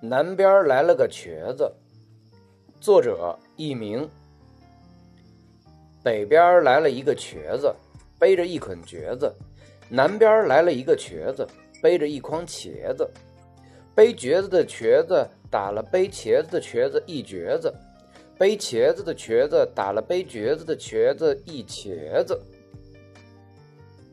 南边来了个瘸子作者佚名。北边来了一个瘸子背着一捆橛子。南边来了一个瘸子背着一筐茄子。背橛子的瘸子打了背茄子的瘸子一橛子。背茄子的瘸子打了背橛子的瘸子一茄子。